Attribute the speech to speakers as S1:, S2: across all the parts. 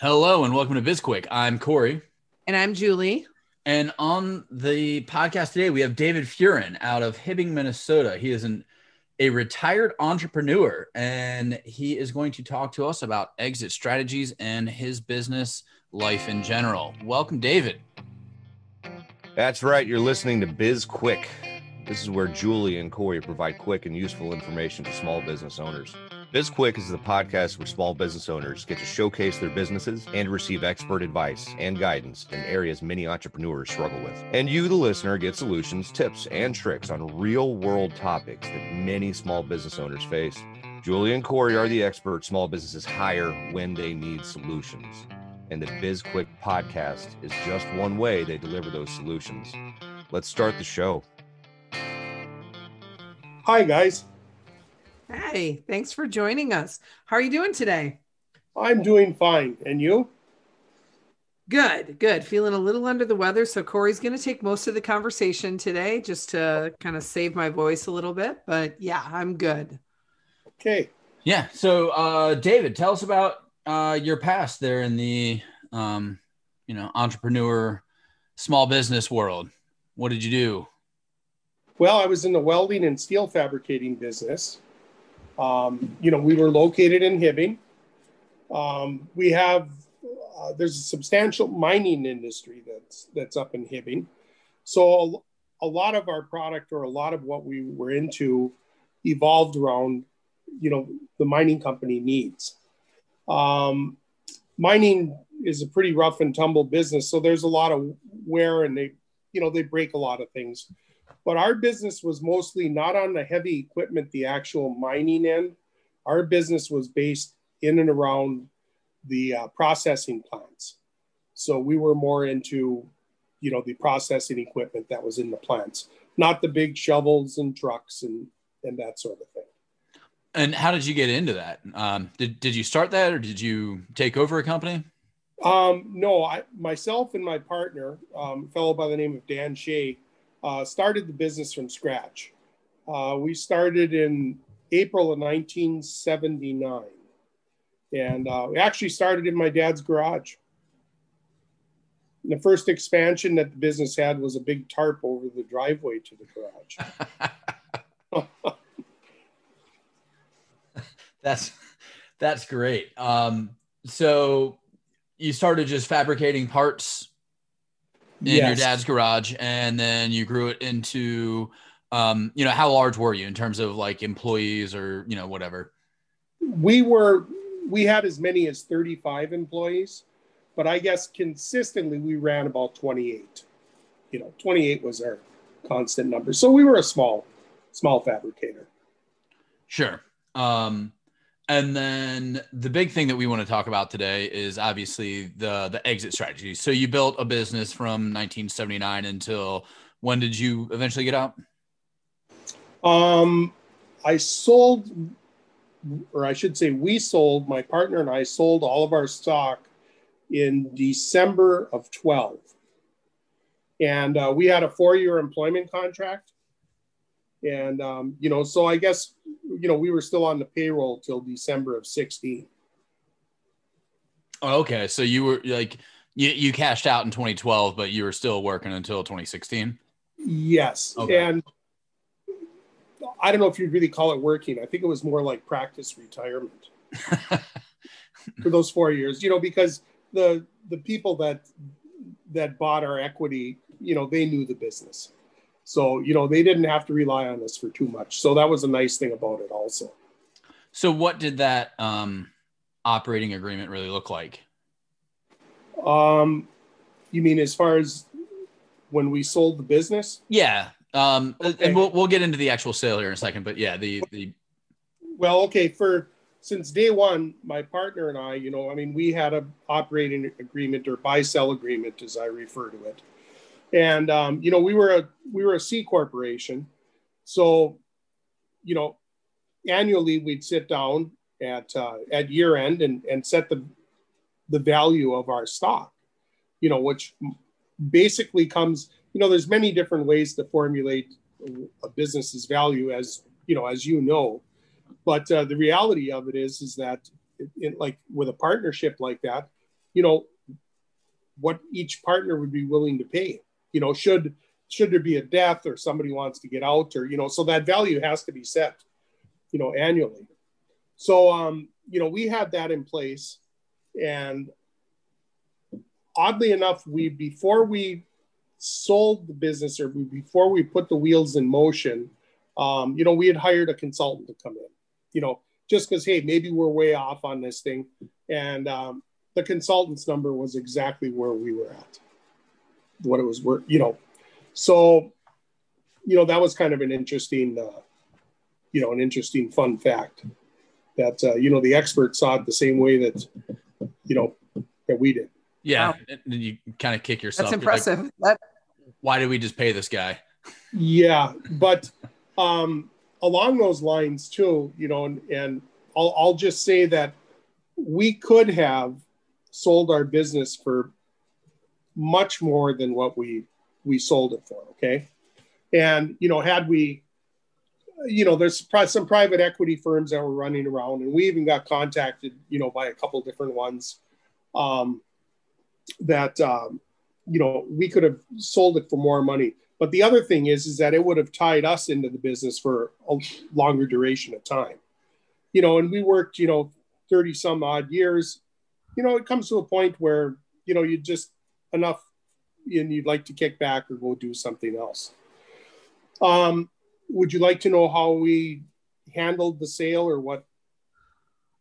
S1: Hello and welcome to BizQuick. I'm Corey.
S2: And I'm Julie.
S1: And on the podcast today, we have David Furin out of Hibbing, Minnesota. He is an, a retired entrepreneur and he is going to talk to us about exit strategies and his business life in general. Welcome, David.
S3: That's right. You're listening to Biz Quick. This is where Julie and Corey provide quick and useful information to small business owners. BizQuick is the podcast where small business owners get to showcase their businesses and receive expert advice and guidance in areas many entrepreneurs struggle with. And you, the listener, get solutions, tips, and tricks on real world topics that many small business owners face. Julie and Corey are the experts small businesses hire when they need solutions. And the BizQuick podcast is just one way they deliver those solutions. Let's start the show.
S4: Hi, guys.
S2: Hey, thanks for joining us. How are you doing today?
S4: I'm doing fine. And you?
S2: Good, good. Feeling a little under the weather. So Corey's going to take most of the conversation today just to kind of save my voice a little bit. But yeah, I'm good.
S4: Okay.
S1: Yeah. So, uh, David, tell us about uh, your past there in the, um, you know, entrepreneur, small business world. What did you do?
S4: Well, I was in the welding and steel fabricating business. Um, you know, we were located in Hibbing. Um, we have uh, there's a substantial mining industry that's that's up in Hibbing, so a, a, lot of our product or a lot of what we were into evolved around, you know, the mining company needs. Um, mining is a pretty rough and tumble business, so there's a lot of wear and they, you know, they break a lot of things. But our business was mostly not on the heavy equipment, the actual mining end. Our business was based in and around the uh, processing plants. So we were more into, you know, the processing equipment that was in the plants, not the big shovels and trucks and and that sort of thing.
S1: And how did you get into that? Um, did did you start that, or did you take over a company?
S4: Um, no, I myself and my partner, um, a fellow by the name of Dan Shea, uh, started the business from scratch. Uh, we started in April of 1979. And uh, we actually started in my dad's garage. The first expansion that the business had was a big tarp over the driveway to the garage.
S1: that's that's great. Um, so you started just fabricating parts in yes. your dad's garage and then you grew it into um, you know how large were you in terms of like employees or you know whatever?
S4: We were we had as many as 35 employees but i guess consistently we ran about 28 you know 28 was our constant number. So we were a small small fabricator.
S1: Sure. Um and then the big thing that we want to talk about today is obviously the the exit strategy. So you built a business from 1979 until when did you eventually get out?
S4: Um, I sold, or I should say, we sold. My partner and I sold all of our stock in December of 12, and uh, we had a four-year employment contract. And um, you know, so I guess you know, we were still on the payroll till December of 16.
S1: Oh, okay. So you were like, you, you cashed out in 2012, but you were still working until 2016?
S4: Yes. Okay. And I don't know if you'd really call it working. I think it was more like practice retirement for those four years, you know, because the, the people that, that bought our equity, you know, they knew the business. So, you know, they didn't have to rely on us for too much. So that was a nice thing about it also.
S1: So what did that um, operating agreement really look like?
S4: Um, you mean as far as when we sold the business?
S1: Yeah. Um, okay. and we'll, we'll get into the actual sale here in a second, but yeah, the, the,
S4: well, okay. For, since day one, my partner and I, you know, I mean, we had a operating agreement or buy sell agreement, as I refer to it and um, you know we were a we were a C corporation, so you know annually we'd sit down at uh, at year end and and set the the value of our stock, you know, which basically comes you know there's many different ways to formulate a business's value as you know as you know, but uh, the reality of it is is that like with a partnership like that you know, what each partner would be willing to pay. You know, should should there be a death or somebody wants to get out or you know, so that value has to be set, you know, annually. So um, you know, we had that in place, and oddly enough, we before we sold the business or before we put the wheels in motion, um, you know, we had hired a consultant to come in, you know, just because hey, maybe we're way off on this thing, and um, the consultant's number was exactly where we were at, what it was worth, you know. So, you know, that was kind of an interesting, uh, you know, an interesting fun fact that uh, you know the experts saw it the same way that you know that we did.
S1: Yeah, wow. and you kind of kick yourself.
S2: That's impressive. Like, that-
S1: why did we just pay this guy?
S4: Yeah, but um, along those lines too, you know, and, and I'll, I'll just say that we could have sold our business for much more than what we we sold it for okay? And you know had we you know there's some private equity firms that were running around and we even got contacted you know by a couple different ones um, that um, you know we could have sold it for more money. But the other thing is is that it would have tied us into the business for a longer duration of time. You know and we worked you know 30 some odd years. You know, it comes to a point where, you know, you just enough and you'd like to kick back or go do something else. Um, would you like to know how we handled the sale or what?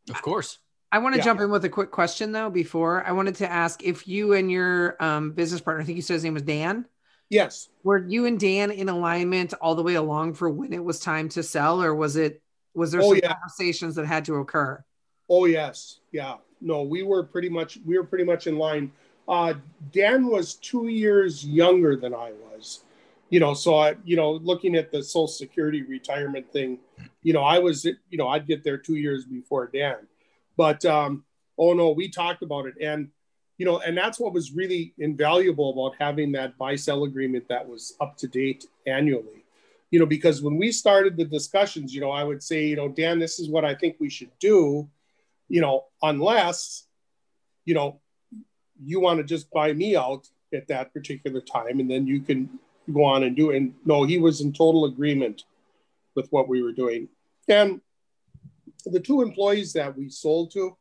S1: Of course.
S2: I want to yeah. jump in with a quick question though. Before I wanted to ask if you and your um, business partner, I think you said his name was Dan.
S4: Yes.
S2: Were you and Dan in alignment all the way along for when it was time to sell, or was it was there oh, some yeah. conversations that had to occur?
S4: Oh yes, yeah no, we were pretty much we were pretty much in line. Uh, Dan was two years younger than I was, you know. So I, you know, looking at the Social Security retirement thing, you know, I was, you know, I'd get there two years before Dan, but um, oh no, we talked about it, and you know, and that's what was really invaluable about having that buy sell agreement that was up to date annually. You know, because when we started the discussions, you know, I would say, you know, Dan, this is what I think we should do you know, unless, you know, you want to just buy me out at that particular time and then you can go on and do it. And no, he was in total agreement with what we were doing. And the two employees that we sold to,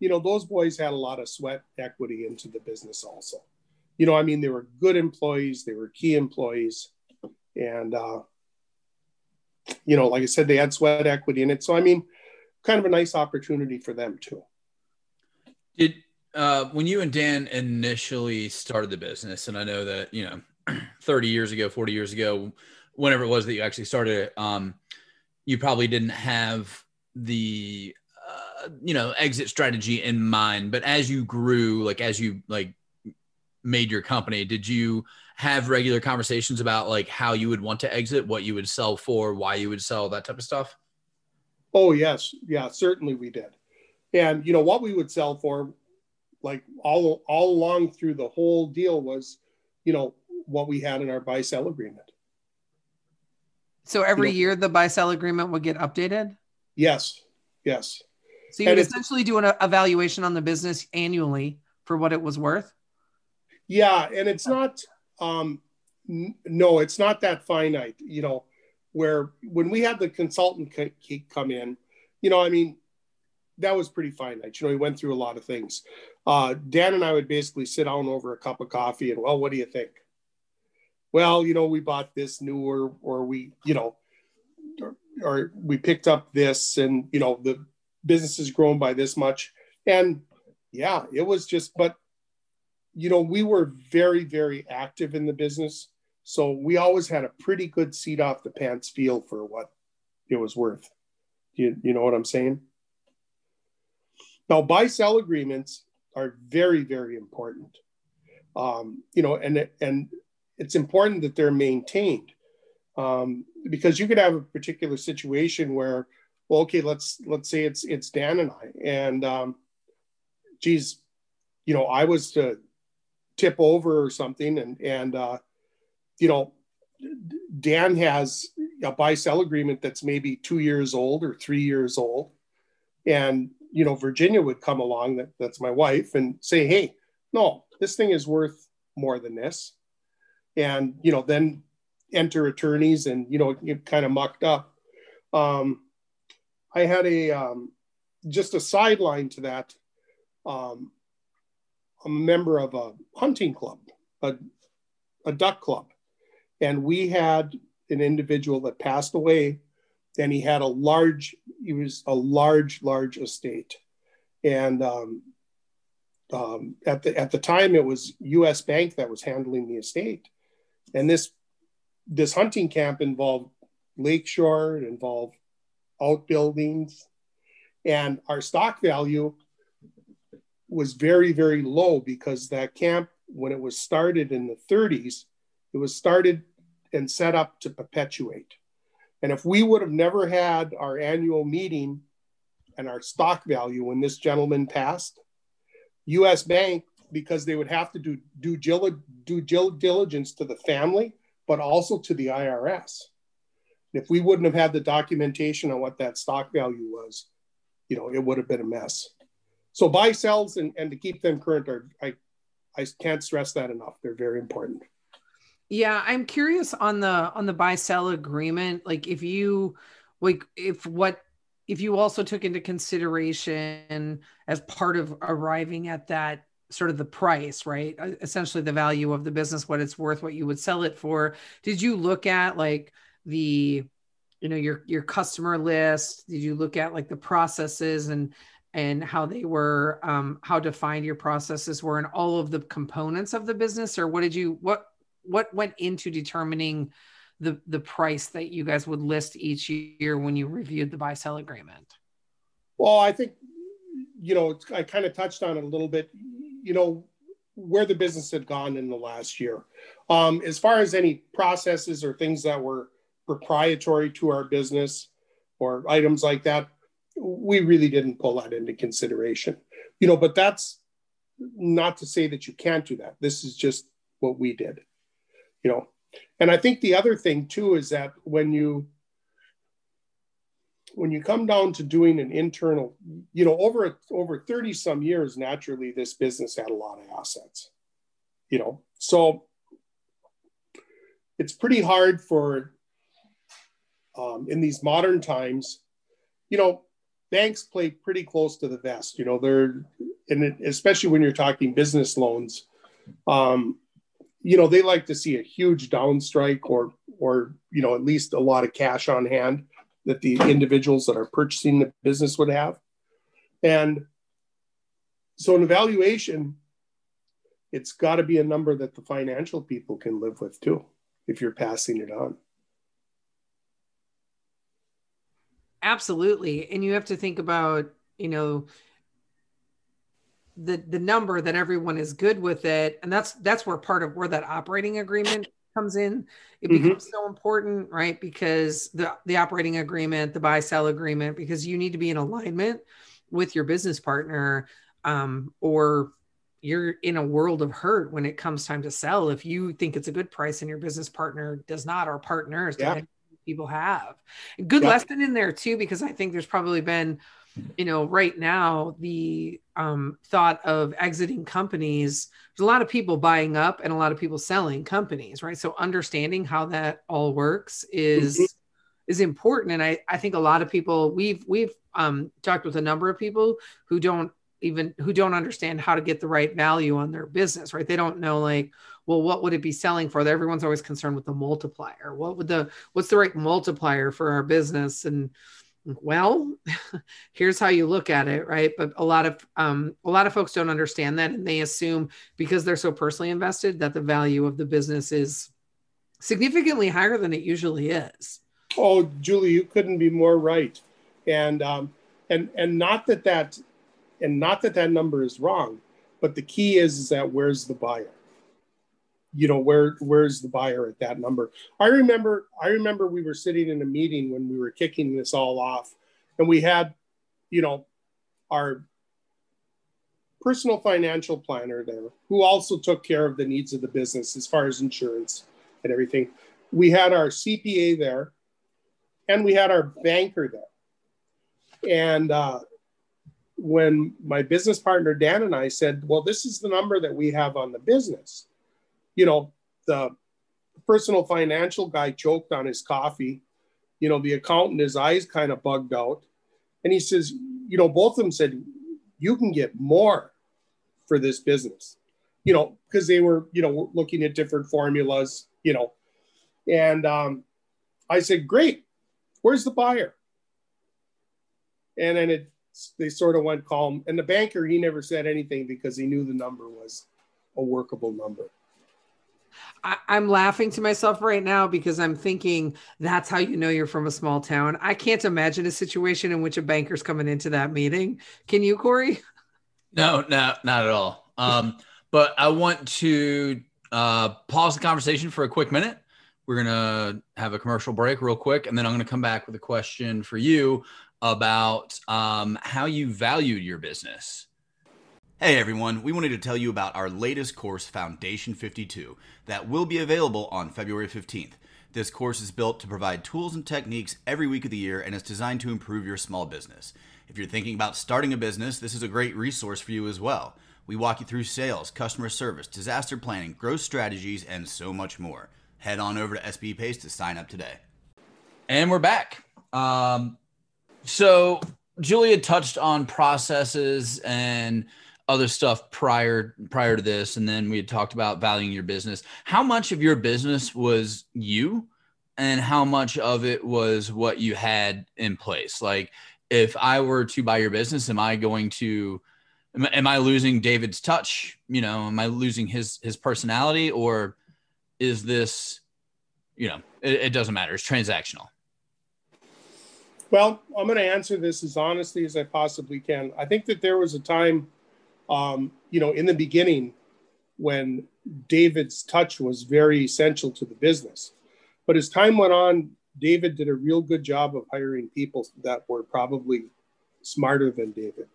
S4: you know, those boys had a lot of sweat equity into the business also. You know, I mean, they were good employees, they were key employees. And, uh, you know, like I said, they had sweat equity in it. So, I mean, kind of a nice opportunity for them too.
S1: Did uh, when you and Dan initially started the business, and I know that you know, 30 years ago, 40 years ago, whenever it was that you actually started it, um, you probably didn't have the uh, you know exit strategy in mind. But as you grew, like as you like made your company, did you have regular conversations about like how you would want to exit, what you would sell for, why you would sell, that type of stuff?
S4: Oh yes, yeah, certainly we did. And you know what we would sell for, like all all along through the whole deal was, you know, what we had in our buy sell agreement.
S2: So every you know, year the buy sell agreement would get updated.
S4: Yes, yes.
S2: So you would essentially do an evaluation on the business annually for what it was worth.
S4: Yeah, and it's not. Um, n- no, it's not that finite. You know, where when we had the consultant come in, you know, I mean, that was pretty finite. You know, he went through a lot of things. Uh, Dan and I would basically sit down over a cup of coffee and, well, what do you think? Well, you know, we bought this new or, or we, you know, or, or we picked up this and, you know, the business has grown by this much. And yeah, it was just, but, you know, we were very, very active in the business. So we always had a pretty good seat off the pants feel for what it was worth. You, you know what I'm saying? Now, buy sell agreements are very, very important. Um, you know, and and it's important that they're maintained um, because you could have a particular situation where, well, okay, let's let's say it's it's Dan and I, and um, geez, you know, I was to tip over or something, and and uh, you know, Dan has a buy sell agreement that's maybe two years old or three years old. And, you know, Virginia would come along, that, that's my wife, and say, hey, no, this thing is worth more than this. And, you know, then enter attorneys and, you know, you kind of mucked up. Um, I had a, um, just a sideline to that. Um, a member of a hunting club, a, a duck club. And we had an individual that passed away and he had a large, he was a large, large estate. And um, um, at the at the time, it was U.S. Bank that was handling the estate, and this this hunting camp involved lakeshore, it involved outbuildings, and our stock value was very very low because that camp when it was started in the 30s, it was started and set up to perpetuate. And if we would have never had our annual meeting and our stock value when this gentleman passed, US Bank, because they would have to do due, diligence to the family, but also to the IRS. If we wouldn't have had the documentation on what that stock value was, you know, it would have been a mess. So buy sells and, and to keep them current are I I can't stress that enough. They're very important.
S2: Yeah, I'm curious on the on the buy sell agreement. Like if you like if what if you also took into consideration as part of arriving at that sort of the price, right? Uh, essentially the value of the business, what it's worth, what you would sell it for. Did you look at like the you know your your customer list? Did you look at like the processes and and how they were um how defined your processes were and all of the components of the business or what did you what what went into determining the the price that you guys would list each year when you reviewed the buy sell agreement?
S4: Well, I think you know I kind of touched on it a little bit. You know where the business had gone in the last year. Um, as far as any processes or things that were proprietary to our business or items like that, we really didn't pull that into consideration. You know, but that's not to say that you can't do that. This is just what we did you know. And i think the other thing too is that when you when you come down to doing an internal you know over over 30 some years naturally this business had a lot of assets you know. So it's pretty hard for um, in these modern times you know banks play pretty close to the vest you know they're and especially when you're talking business loans um, you know, they like to see a huge downstroke or, or, you know, at least a lot of cash on hand that the individuals that are purchasing the business would have. And so an evaluation, it's got to be a number that the financial people can live with too, if you're passing it on.
S2: Absolutely. And you have to think about, you know, the the number that everyone is good with it and that's that's where part of where that operating agreement comes in it mm-hmm. becomes so important right because the the operating agreement the buy sell agreement because you need to be in alignment with your business partner um, or you're in a world of hurt when it comes time to sell if you think it's a good price and your business partner does not or partners yeah. people have good yeah. lesson in there too because i think there's probably been you know right now the um, thought of exiting companies there's a lot of people buying up and a lot of people selling companies right? So understanding how that all works is mm-hmm. is important. And I, I think a lot of people we've we've um, talked with a number of people who don't even who don't understand how to get the right value on their business right? They don't know like well what would it be selling for? Everyone's always concerned with the multiplier. What would the what's the right multiplier for our business? And well here's how you look at it right? But a lot of um, a lot of folks don't understand that and they assume because they're so personally invested that the value of the business is significantly higher than it usually is.
S4: Oh julie you couldn't be more right. And um, and and not that that and not that that number is wrong but the key is, is that where's the buyer you know where where's the buyer at that number? I remember i remember we were sitting in a meeting when we were kicking this all off and we had you know our personal financial planner there who also took care of the needs of the business as far as insurance and everything. We had our cpa there and we had our banker there. And uh, when my business partner Dan and I said, "Well, this is the number that we have on the business," you know, the personal financial guy choked on his coffee. You know, the accountant, his eyes kind of bugged out, and he says, "You know, both of them said you can get more for this business." You know, because they were, you know, looking at different formulas. You know, and um, I said, "Great, where's the buyer?" And then it they sort of went calm. And the banker, he never said anything because he knew the number was a workable number.
S2: I, am laughing to myself right now because I'm thinking that's how you know you're from a small town. I can't imagine a situation in which a banker's coming into that meeting. Can you, Corey?
S1: No, no, not at all. Um, but I want to uh, pause the conversation for a quick minute. We're going to have a commercial break real quick, and then I'm going to come back with a question for you about um, how you valued your business.
S5: Hey everyone, we wanted to tell you about our latest course, Foundation 52, that will be available on February 15th. This course is built to provide tools and techniques every week of the year and is designed to improve your small business. If you're thinking about starting a business, this is a great resource for you as well. We walk you through sales, customer service, disaster planning, growth strategies, and so much more. Head on over to SB Pace to sign up today.
S1: And we're back. Um, so Julia touched on processes and other stuff prior prior to this, and then we had talked about valuing your business. How much of your business was you, and how much of it was what you had in place? Like, if I were to buy your business, am I going to am, I losing David's touch? You know, am I losing his his personality, or is this, you know, it, it doesn't matter. It's transactional.
S4: Well, I'm going to answer this as honestly as I possibly can. I think that there was a time, um, you know, in the beginning when David's touch was very essential to the business. But as time went on, David did a real good job of hiring people that were probably smarter than David.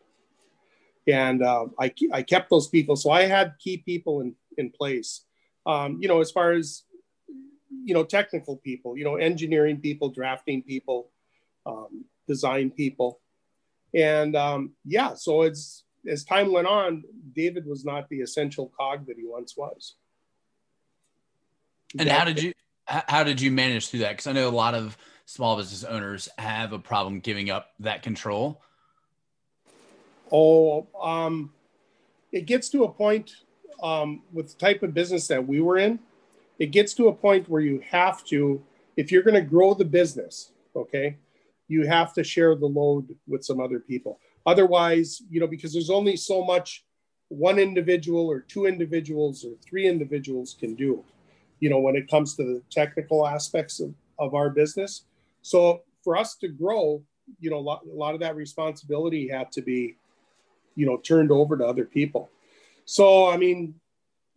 S4: And uh, I, I kept those people. So I had key people in, in place. Um, you know, as far as, you know, technical people, you know, engineering people, drafting people, um, design people. And um, yeah, so it's as time went on, David was not the essential cog that he once was.
S1: And how did you how did you manage through that? Because I know a lot of small business owners have a problem giving up that control.
S4: Oh, um, it gets to a point um, with the type of business that we were in. It gets to a point where you have to, if you're going to grow the business, okay, you have to share the load with some other people. Otherwise, you know, because there's only so much one individual or two individuals or three individuals can do, you know, when it comes to the technical aspects of, of our business. So for us to grow, you know, a lot, a lot of that responsibility had to be, you know, turned over to other people. So, I mean,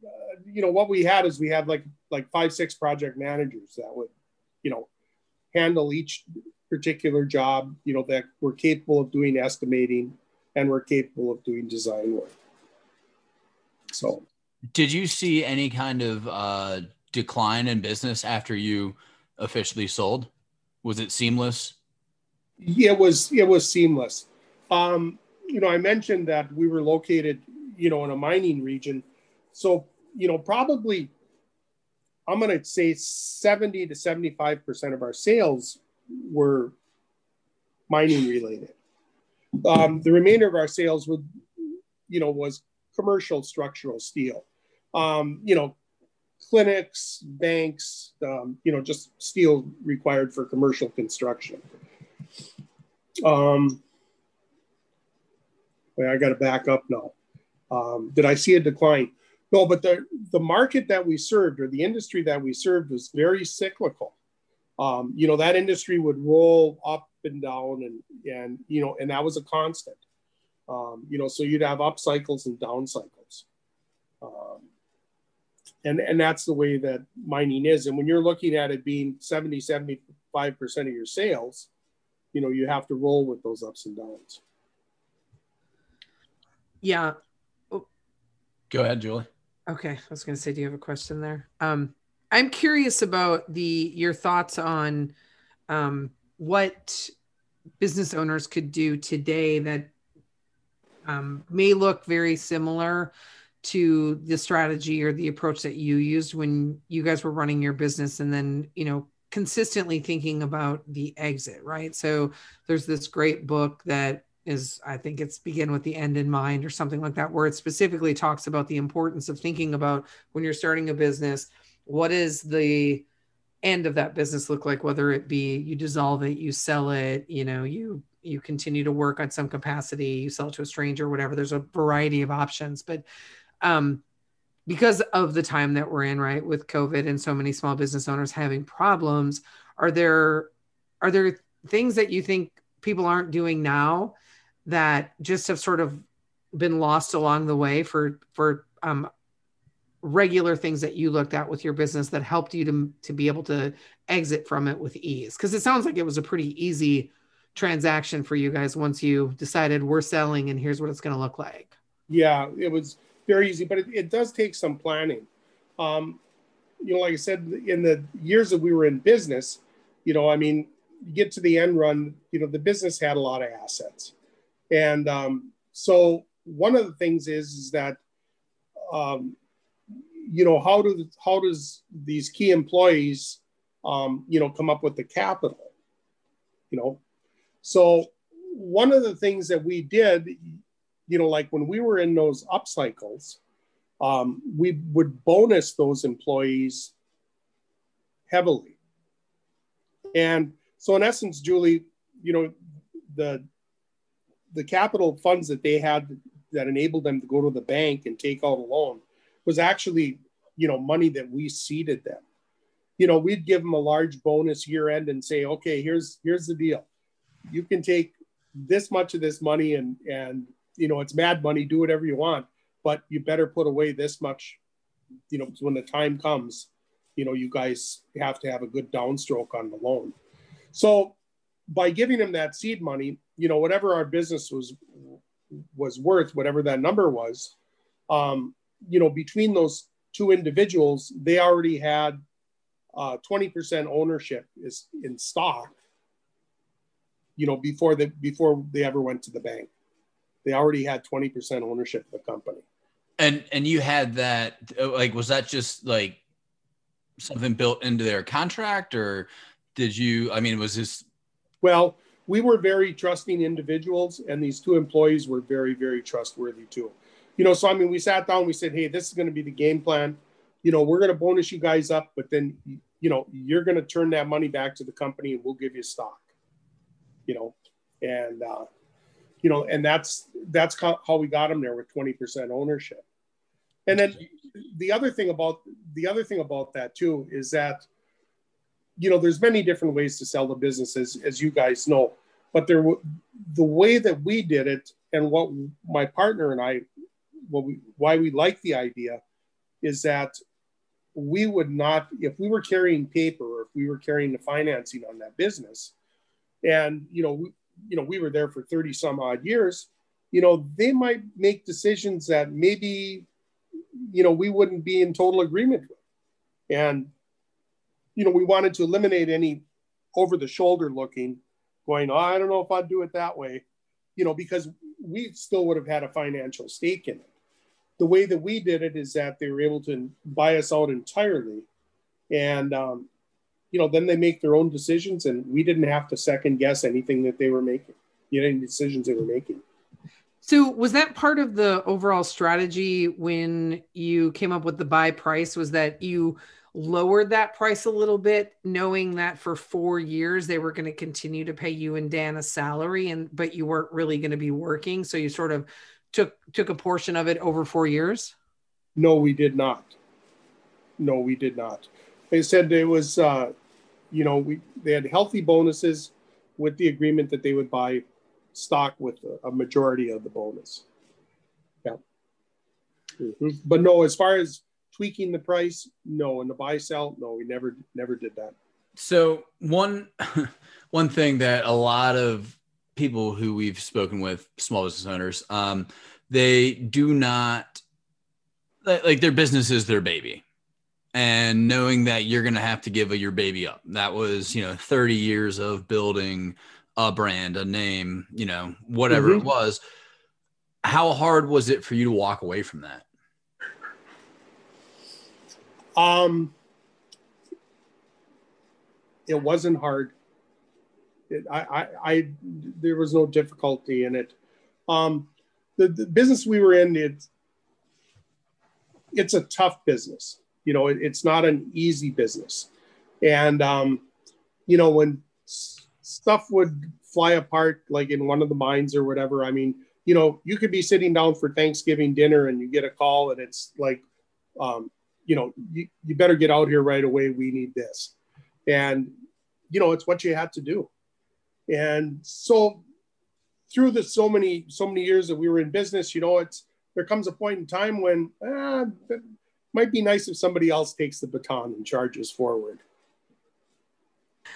S4: uh, you know, what we had is we had like, like five, six project managers that would, you know, handle each particular job, you know, that we're capable of doing estimating and we're capable of doing design work. So,
S1: did you see any kind of uh, decline in business after you officially sold? Was it seamless?
S4: Yeah, it was. It was seamless. Um, you know, I mentioned that we were located, you know, in a mining region, so you know, probably I'm going to say 70 to 75 percent of our sales were mining related. Um, the remainder of our sales would, you know, was commercial structural steel. Um, you know, clinics, banks, um, you know, just steel required for commercial construction. Um, wait, I got to back up now. Um, did I see a decline? No, but the, the market that we served or the industry that we served was very cyclical um, you know that industry would roll up and down and and you know and that was a constant. Um, you know so you'd have up cycles and down cycles. Um, and and that's the way that mining is. And when you're looking at it being 70 75 percent of your sales you know you have to roll with those ups and downs.
S2: Yeah.
S1: Go ahead julie.
S2: Okay. I was going to say do you have a question there? Um I'm curious about the your thoughts on um, what business owners could do today that um, may look very similar to the strategy or the approach that you used when you guys were running your business and then you know consistently thinking about the exit right? So there's this great book that is i think it's begin with the end in mind or something like that where it specifically talks about the importance of thinking about when you're starting a business what is the end of that business look like whether it be you dissolve it you sell it you know you you continue to work on some capacity you sell it to a stranger whatever. There's a variety of options but um because of the time that we're in right with covid and so many small business owners having problems are there are there things that you think people aren't doing now that just have sort of been lost along the way for for um, regular things that you looked at with your business that helped you to to be able to exit from it with ease? Because it sounds like it was a pretty easy transaction for you guys once you decided we're selling and here's what it's going to look like.
S4: Yeah it was very easy but it, it does take some planning. Um, you know like i said in the years that we were in business you know i mean get to the end run you know the business had a lot of assets. And um, so one of the things is, is that, um, you know, how do how does these key employees, um, you know, come up with the capital? You know, so one of the things that we did, you know, like when we were in those up cycles, um, we would bonus those employees heavily. And so, in essence, Julie, you know, the the capital funds that they had that enabled them to go to the bank and take out a loan was actually, you know, money that we seeded them. You know, we'd give them a large bonus year end and say, okay, here's here's the deal. You can take this much of this money and and you know it's mad money, do whatever you want, but you better put away this much, you know, when the time comes, you know, you guys have to have a good downstroke on the loan. So by giving them that seed money, you know, whatever our business was was worth, whatever that number was, um, you know, between those two individuals, they already had uh, 20% ownership is in stock, you know, before they before they ever went to the bank. They already had 20% ownership of the company.
S1: And and you had that like was that just like something built into their contract or did you I mean was this
S4: well, we were very trusting individuals, and these two employees were very, very trustworthy too. You know, so I mean, we sat down, we said, hey, this is going to be the game plan. You know, we're going to bonus you guys up, but then, you know, you're going to turn that money back to the company and we'll give you stock, you know, and, uh, you know, and that's that's how we got them there with 20% ownership. And then the other thing about the other thing about that too is that you know, there's many different ways to sell the business, as, as you guys know. But there, the way that we did it, and what my partner and I, we, why we like the idea, is that we would not, if we were carrying paper or if we were carrying the financing on that business, and you know, we, you know, we were there for thirty some odd years, you know, they might make decisions that maybe, you know, we wouldn't be in total agreement with, and you know, we wanted to eliminate any over the shoulder looking, going, oh, I don't know if I'd do it that way, you know, because we still would have had a financial stake in it. The way that we did it is that they were able to buy us out entirely. And, um, you know, then they make their own decisions, and we didn't have to second guess anything that they were making, you know, any decisions they were making.
S2: So was that part of the overall strategy when you came up with the buy price? Was that you lowered that price a little bit, knowing that for four years they were going to continue to pay you and Dan a salary, and but you weren't really going to be working, so you sort of took took a portion of it over four years.
S4: No, we did not. No, we did not. They said it was, uh, you know, we they had healthy bonuses with the agreement that they would buy stock with a, a majority of the bonus. Yeah. Mm-hmm. But no, as far as tweaking the price no and the buy sell no we never never did that
S1: so one one thing that a lot of people who we've spoken with small business owners um, they do not like their business is their baby and knowing that you're going to have to give your baby up that was you know 30 years of building a brand a name you know whatever mm-hmm. it was how hard was it for you to walk away from that?
S4: Um, it wasn't hard. It, I, I, I, there was no difficulty in it. Um, the, the business we were in, it's, it's a tough business. You know, it, it's not an easy business. And, um, you know, when s- stuff would fly apart, like in one of the mines or whatever, I mean, you know, you could be sitting down for Thanksgiving dinner and you get a call and it's like, um, you know, you, you better get out here right away. We need this. And, you know, it's what you had to do. And so through the so many, so many years that we were in business, you know, it's, there comes a point in time when ah, it might be nice if somebody else takes the baton and charges forward.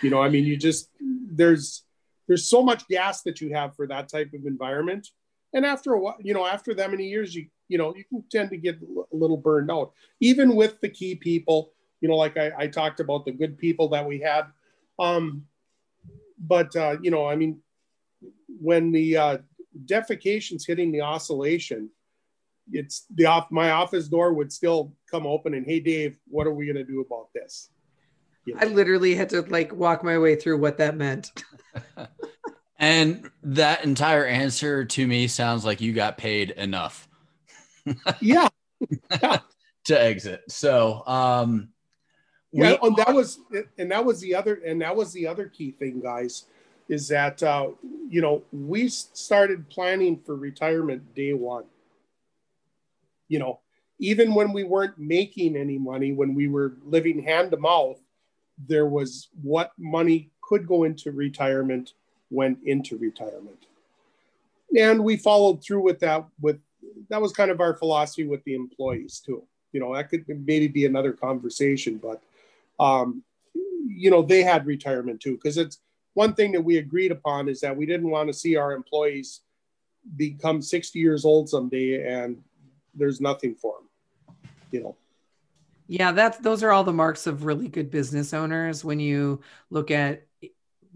S4: You know, I mean, you just, there's, there's so much gas that you have for that type of environment. And after a while, you know, after that many years, you, you know, you can tend to get a little burned out, even with the key people, you know, like I, I talked about the good people that we had. Um, but, uh, you know, I mean, when the uh, defecation's hitting the oscillation, it's the off my office door would still come open and hey Dave, what are we gonna do about this?
S2: You know? I literally had to like walk my way through what that meant.
S1: and that entire answer to me sounds like you got paid enough.
S4: yeah. yeah.
S1: to exit. So um
S4: yeah, and that was and that was the other and that was the other key thing, guys, is that uh, you know we started planning for retirement day one you know, even when we weren't making any money, when we were living hand to mouth, there was what money could go into retirement went into retirement. And we followed through with that with that was kind of our philosophy with the employees too. You know, that could maybe be another conversation, but um, you know, they had retirement too, because it's one thing that we agreed upon is that we didn't want to see our employees become 60 years old someday and there's nothing for them, you know.
S2: Yeah, that's those are all the marks of really good business owners when you look at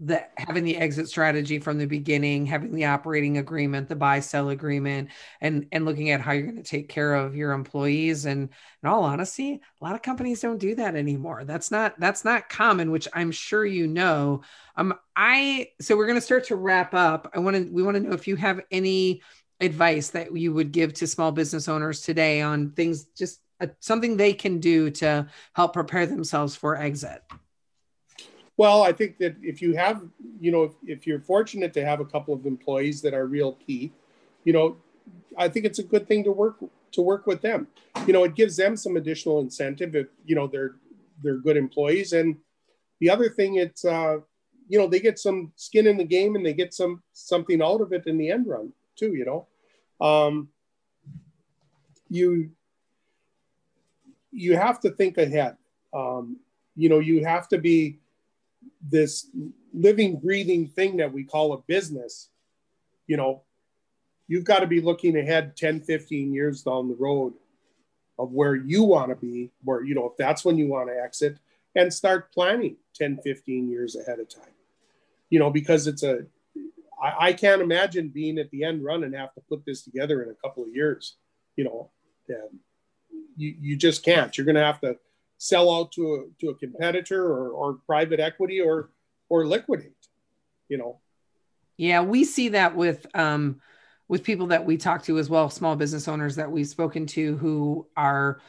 S2: the having the exit strategy from the beginning, having the operating agreement, the buy sell agreement, and and looking at how you're going to take care of your employees. And in all honesty, a lot of companies don't do that anymore. That's not that's not common, which I'm sure you know. Um, I so we're going to start to wrap up. I want to we want to know if you have any advice that you would give to small business owners today on things just uh, something they can do to help prepare themselves for exit
S4: well i think that if you have you know if, if you're fortunate to have a couple of employees that are real key you know i think it's a good thing to work to work with them. You know it gives them some additional incentive if you know they're they're good employees. And the other thing it's uh you know they get some skin in the game and they get some something out of it in the end run too you know? Um, you you have to think ahead. Um, you know, you have to be this living, breathing thing that we call a business. You know, you've got to be looking ahead 10, 15 years down the road of where you want to be, where, you know, if that's when you want to exit and start planning 10, 15 years ahead of time. You know, because it's a I, I can't imagine being at the end run and have to put this together in a couple of years. You know, and you, you just can't. You're going to have to sell out to a, to a competitor or, or private equity or or liquidate. You know.
S2: Yeah, we see that with um, with people that we talk to as well, small business owners that we've spoken to who are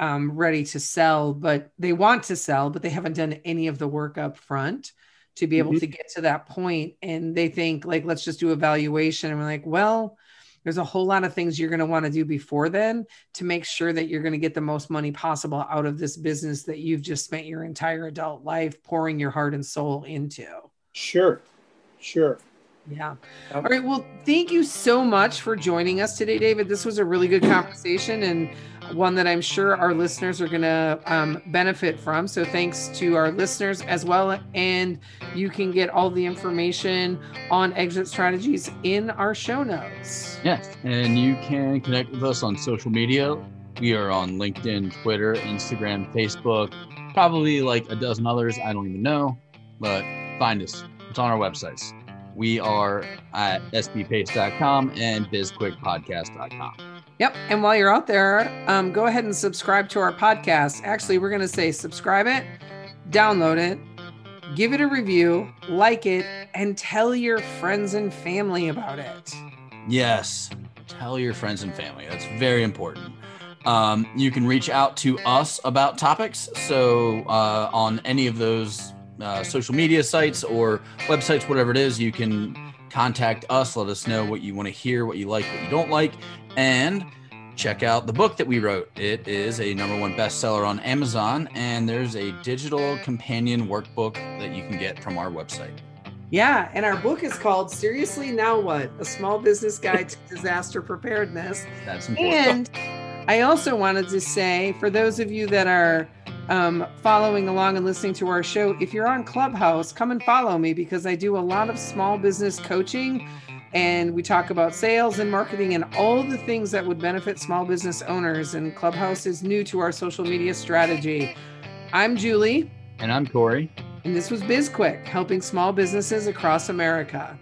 S2: um, ready to sell, but they want to sell, but they haven't done any of the work up front to be able mm-hmm. to get to that point and they think like let's just do evaluation and we're like well there's a whole lot of things you're going to want to do before then to make sure that you're going to get the most money possible out of this business that you've just spent your entire adult life pouring your heart and soul into
S4: sure sure
S2: yeah. All right. Well, thank you so much for joining us today, David. This was a really good conversation and one that I'm sure our listeners are going to um, benefit from. So, thanks to our listeners as well. And you can get all the information on exit strategies in our show notes.
S1: Yes. And you can connect with us on social media. We are on LinkedIn, Twitter, Instagram, Facebook, probably like a dozen others. I don't even know, but find us. It's on our websites. We are at sbpace.com and bizquickpodcast.com.
S2: Yep. And while you're out there, um, go ahead and subscribe to our podcast. Actually, we're going to say subscribe it, download it, give it a review, like it, and tell your friends and family about it.
S1: Yes. Tell your friends and family. That's very important. Um, you can reach out to us about topics. So uh, on any of those uh, social media sites or websites, whatever it is, you can contact us. Let us know what you want to hear, what you like, what you don't like, and check out the book that we wrote. It is a number one bestseller on Amazon, and there's a digital companion workbook that you can get from our website.
S2: Yeah, and our book is called Seriously Now What? A Small Business Guide to Disaster Preparedness.
S1: That's important.
S2: And I also wanted to say for those of you that are um, following along and listening to our show, if you're on Clubhouse, come and follow me because I do a lot of small business coaching and we talk about sales and marketing and all the things that would benefit small business owners. And Clubhouse is new to our social media strategy. I'm Julie.
S1: And I'm Corey.
S2: And this was BizQuick, helping small businesses across America.